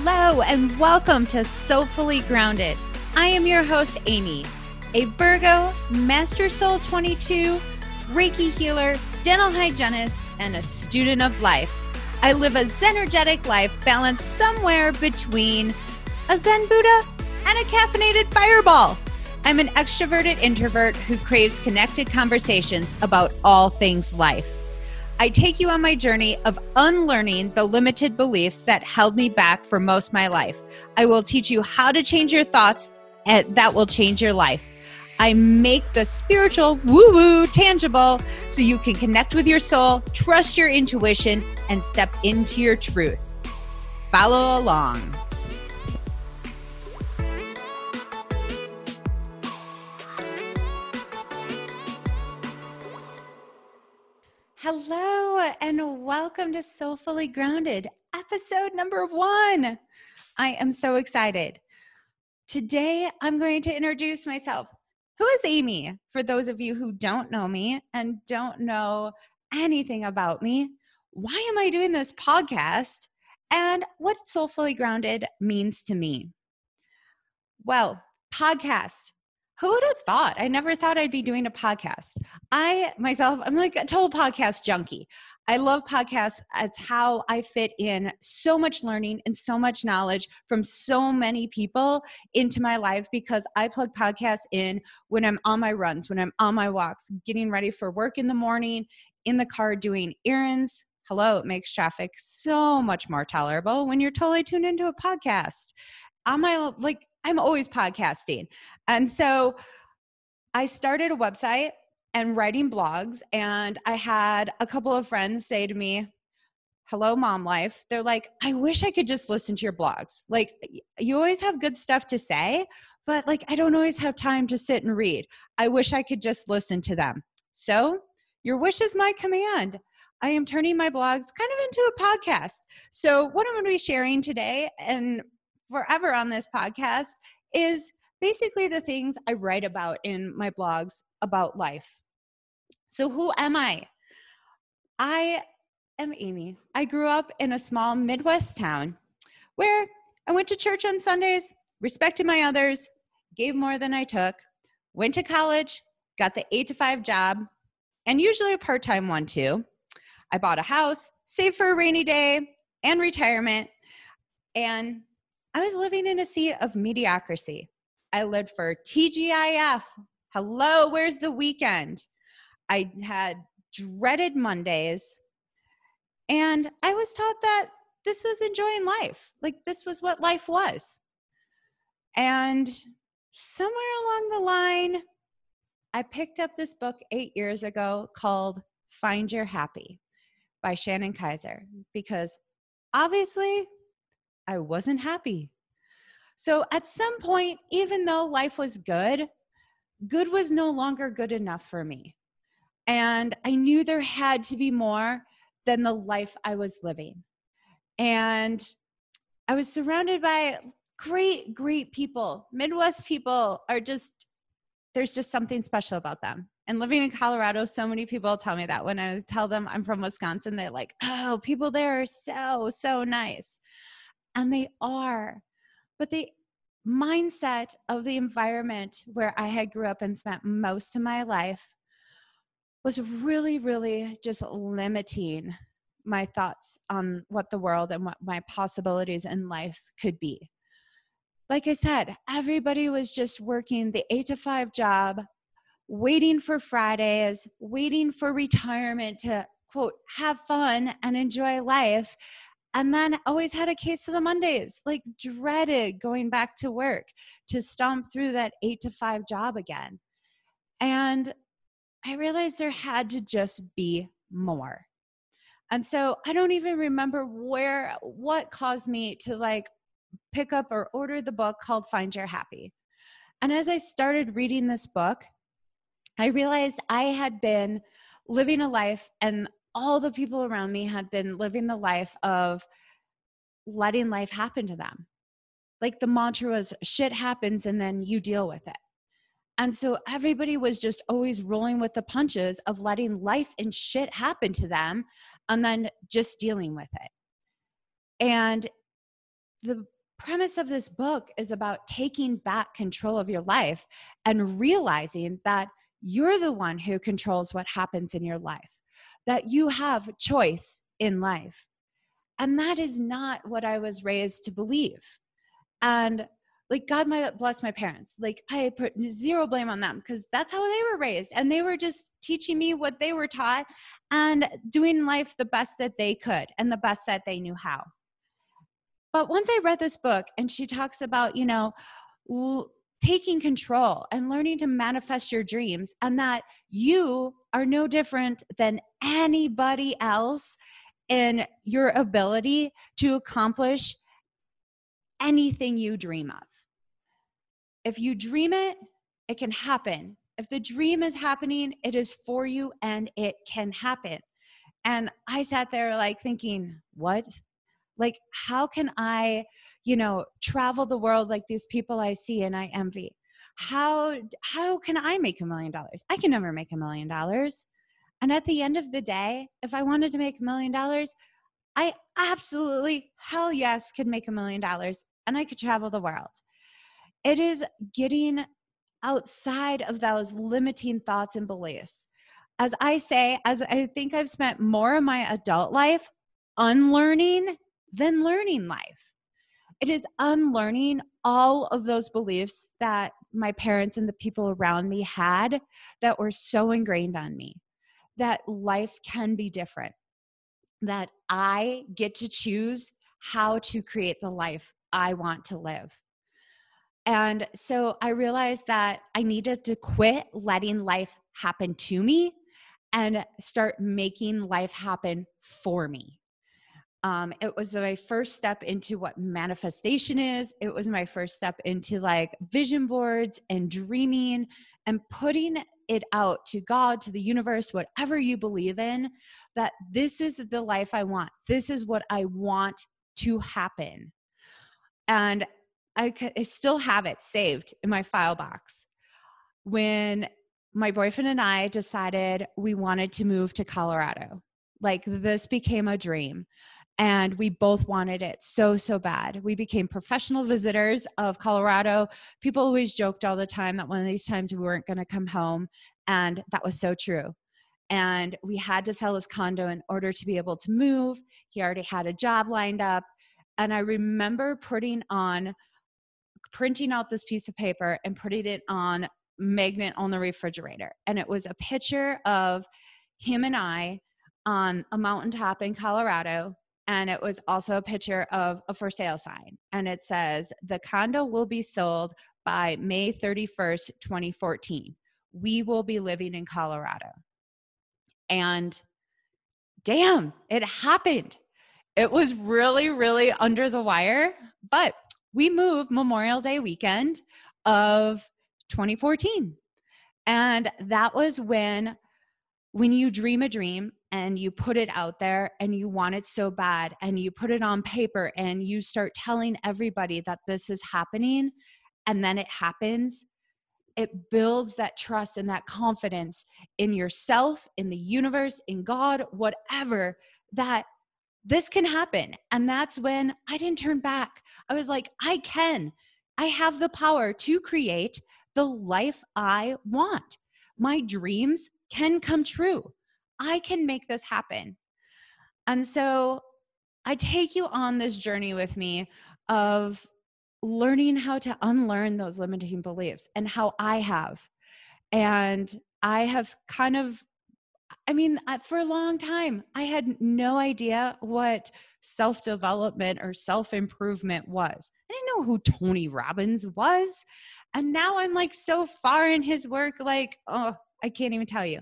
Hello, and welcome to Soulfully Grounded. I am your host, Amy, a Virgo, Master Soul 22, Reiki healer, dental hygienist, and a student of life. I live a Zenergetic life balanced somewhere between a Zen Buddha and a caffeinated fireball. I'm an extroverted introvert who craves connected conversations about all things life. I take you on my journey of unlearning the limited beliefs that held me back for most of my life. I will teach you how to change your thoughts and that will change your life. I make the spiritual woo woo tangible so you can connect with your soul, trust your intuition, and step into your truth. Follow along. And welcome to Soulfully Grounded, episode number one. I am so excited. Today, I'm going to introduce myself. Who is Amy? For those of you who don't know me and don't know anything about me, why am I doing this podcast? And what Soulfully Grounded means to me? Well, podcast who would have thought? I never thought I'd be doing a podcast. I myself, I'm like a total podcast junkie. I love podcasts. It's how I fit in so much learning and so much knowledge from so many people into my life because I plug podcasts in when I'm on my runs, when I'm on my walks, getting ready for work in the morning, in the car doing errands. Hello, it makes traffic so much more tolerable when you're totally tuned into a podcast. On my like I'm always podcasting. And so I started a website and writing blogs. And I had a couple of friends say to me, Hello, mom life. They're like, I wish I could just listen to your blogs. Like, you always have good stuff to say, but like, I don't always have time to sit and read. I wish I could just listen to them. So, your wish is my command. I am turning my blogs kind of into a podcast. So, what I'm going to be sharing today, and forever on this podcast is basically the things I write about in my blogs about life. So, who am I? I am Amy. I grew up in a small Midwest town where I went to church on Sundays, respected my others, gave more than I took, went to college, got the eight to five job, and usually a part time one too. I bought a house, saved for a rainy day and retirement, and I was living in a sea of mediocrity. I lived for TGIF. Hello, where's the weekend? I had dreaded Mondays. And I was taught that this was enjoying life. Like this was what life was. And somewhere along the line, I picked up this book eight years ago called Find Your Happy by Shannon Kaiser because obviously I wasn't happy. So at some point, even though life was good, good was no longer good enough for me. And I knew there had to be more than the life I was living. And I was surrounded by great, great people. Midwest people are just, there's just something special about them. And living in Colorado, so many people tell me that when I tell them I'm from Wisconsin, they're like, oh, people there are so, so nice and they are. But the mindset of the environment where i had grew up and spent most of my life was really really just limiting my thoughts on what the world and what my possibilities in life could be. Like i said everybody was just working the 8 to 5 job waiting for fridays waiting for retirement to quote have fun and enjoy life and then always had a case of the Mondays, like dreaded going back to work to stomp through that eight to five job again. And I realized there had to just be more. And so I don't even remember where, what caused me to like pick up or order the book called Find Your Happy. And as I started reading this book, I realized I had been living a life and all the people around me had been living the life of letting life happen to them. Like the mantra was shit happens and then you deal with it. And so everybody was just always rolling with the punches of letting life and shit happen to them and then just dealing with it. And the premise of this book is about taking back control of your life and realizing that you're the one who controls what happens in your life, that you have choice in life. And that is not what I was raised to believe. And like God might bless my parents. Like I put zero blame on them because that's how they were raised. And they were just teaching me what they were taught and doing life the best that they could and the best that they knew how. But once I read this book and she talks about, you know, taking control and learning to manifest your dreams, and that you are no different than anybody else in your ability to accomplish anything you dream of. If you dream it, it can happen. If the dream is happening, it is for you and it can happen. And I sat there like thinking, what? Like, how can I, you know, travel the world like these people I see and I envy? How how can I make a million dollars? I can never make a million dollars. And at the end of the day, if I wanted to make a million dollars, I absolutely hell yes could make a million dollars and I could travel the world. It is getting outside of those limiting thoughts and beliefs. As I say, as I think I've spent more of my adult life unlearning than learning life. It is unlearning all of those beliefs that my parents and the people around me had that were so ingrained on me that life can be different, that I get to choose how to create the life I want to live. And so I realized that I needed to quit letting life happen to me and start making life happen for me. Um, it was my first step into what manifestation is. It was my first step into like vision boards and dreaming and putting it out to God, to the universe, whatever you believe in, that this is the life I want. This is what I want to happen. And I, I still have it saved in my file box. When my boyfriend and I decided we wanted to move to Colorado, like this became a dream and we both wanted it so so bad. We became professional visitors of colorado. People always joked all the time that one of these times we weren't going to come home and that was so true. And we had to sell his condo in order to be able to move. He already had a job lined up. And i remember putting on printing out this piece of paper and putting it on magnet on the refrigerator. And it was a picture of him and I on a mountaintop in Colorado. And it was also a picture of a for sale sign. And it says, The condo will be sold by May 31st, 2014. We will be living in Colorado. And damn, it happened. It was really, really under the wire, but we moved Memorial Day weekend of 2014. And that was when when you dream a dream and you put it out there and you want it so bad and you put it on paper and you start telling everybody that this is happening and then it happens it builds that trust and that confidence in yourself in the universe in god whatever that this can happen. And that's when I didn't turn back. I was like, I can. I have the power to create the life I want. My dreams can come true. I can make this happen. And so I take you on this journey with me of learning how to unlearn those limiting beliefs and how I have. And I have kind of I mean, for a long time, I had no idea what self development or self improvement was. I didn't know who Tony Robbins was. And now I'm like so far in his work, like, oh, I can't even tell you.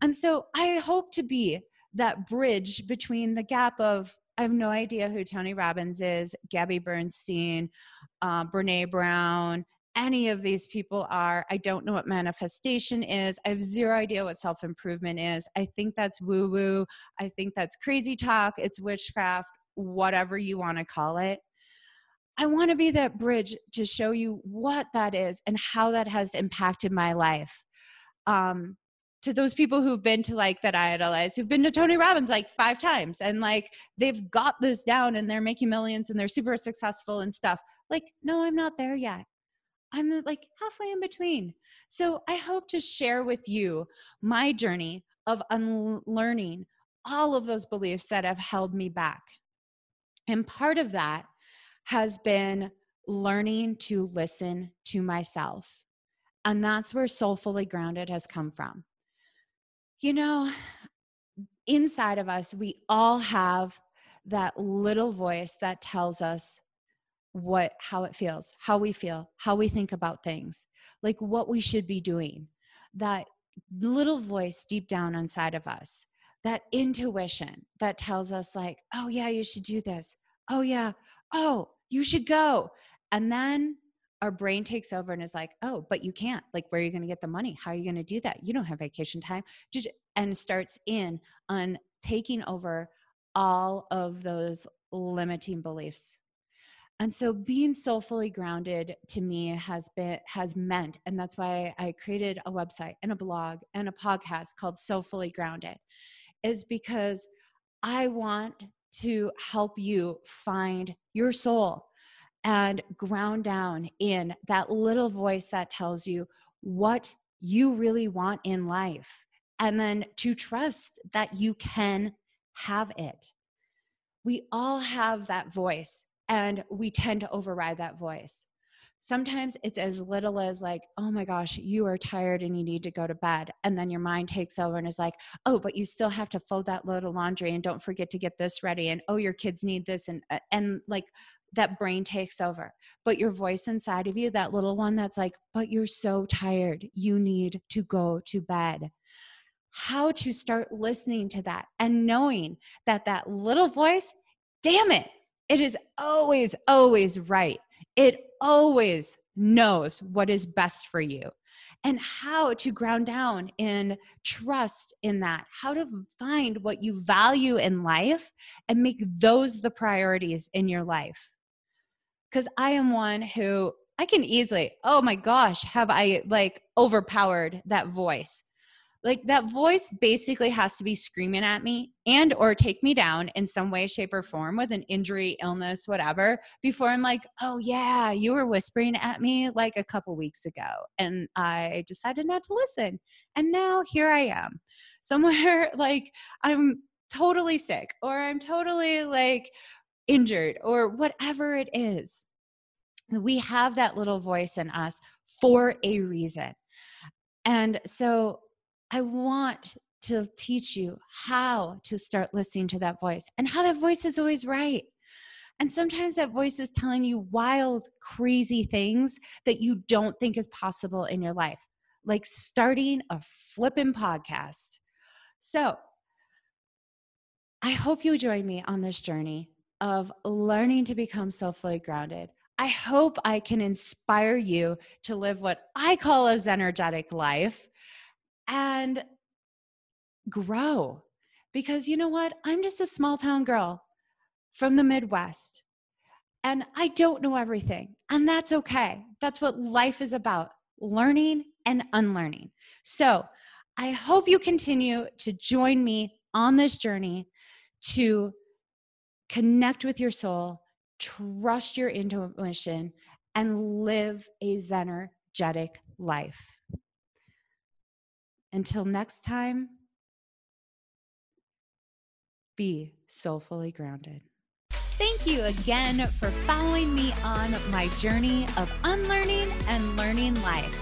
And so I hope to be that bridge between the gap of I have no idea who Tony Robbins is, Gabby Bernstein, uh, Brene Brown, any of these people are. I don't know what manifestation is. I have zero idea what self improvement is. I think that's woo woo. I think that's crazy talk. It's witchcraft, whatever you want to call it. I want to be that bridge to show you what that is and how that has impacted my life. Um, to those people who've been to like that I idolize, who've been to Tony Robbins like five times and like they've got this down and they're making millions and they're super successful and stuff. Like, no, I'm not there yet. I'm like halfway in between. So I hope to share with you my journey of unlearning all of those beliefs that have held me back. And part of that has been learning to listen to myself. And that's where Soulfully Grounded has come from. You know, inside of us, we all have that little voice that tells us what how it feels how we feel how we think about things like what we should be doing. That little voice deep down inside of us that intuition that tells us like oh yeah you should do this. Oh yeah. Oh you should go. And then our brain takes over and is like oh but you can't like where are you going to get the money? How are you going to do that? You don't have vacation time. And starts in on taking over all of those limiting beliefs. And so being soulfully grounded to me has been has meant and that's why i created a website and a blog and a podcast called soulfully grounded is because i want to help you find your soul and ground down in that little voice that tells you what you really want in life and then to trust that you can have it. We all have that voice and we tend to override that voice. Sometimes it's as little as like oh my gosh you are tired and you need to go to bed and then your mind takes over and is like oh but you still have to fold that load of laundry and don't forget to get this ready and oh your kids need this and uh, and like that brain takes over but your voice inside of you that little one that's like but you're so tired you need to go to bed how to start listening to that and knowing that that little voice damn it it is always, always right. It always knows what is best for you and how to ground down in trust in that, how to find what you value in life and make those the priorities in your life. Because I am one who I can easily, oh my gosh, have I like overpowered that voice? like that voice basically has to be screaming at me and or take me down in some way shape or form with an injury illness whatever before i'm like oh yeah you were whispering at me like a couple weeks ago and i decided not to listen and now here i am somewhere like i'm totally sick or i'm totally like injured or whatever it is we have that little voice in us for a reason and so I want to teach you how to start listening to that voice and how that voice is always right. And sometimes that voice is telling you wild, crazy things that you don't think is possible in your life, like starting a flipping podcast. So, I hope you join me on this journey of learning to become soulfully grounded. I hope I can inspire you to live what I call a Zenergetic life and grow. Because you know what? I'm just a small town girl from the Midwest. And I don't know everything. And that's okay. That's what life is about learning and unlearning. So I hope you continue to join me on this journey to connect with your soul, trust your intuition, and live a Zenergetic life. Until next time, be soulfully grounded. Thank you again for following me on my journey of unlearning and learning life.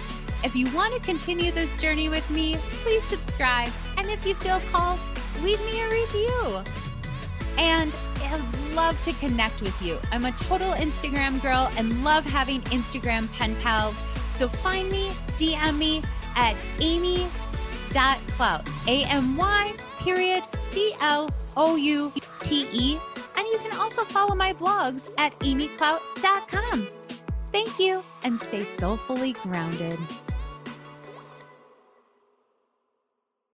If you want to continue this journey with me, please subscribe. And if you feel called, leave me a review. And I'd love to connect with you. I'm a total Instagram girl and love having Instagram pen pals. So find me, DM me at Amy dot cloute. A M Y period C L O U T E. And you can also follow my blogs at amycloute.com. Thank you and stay soulfully grounded.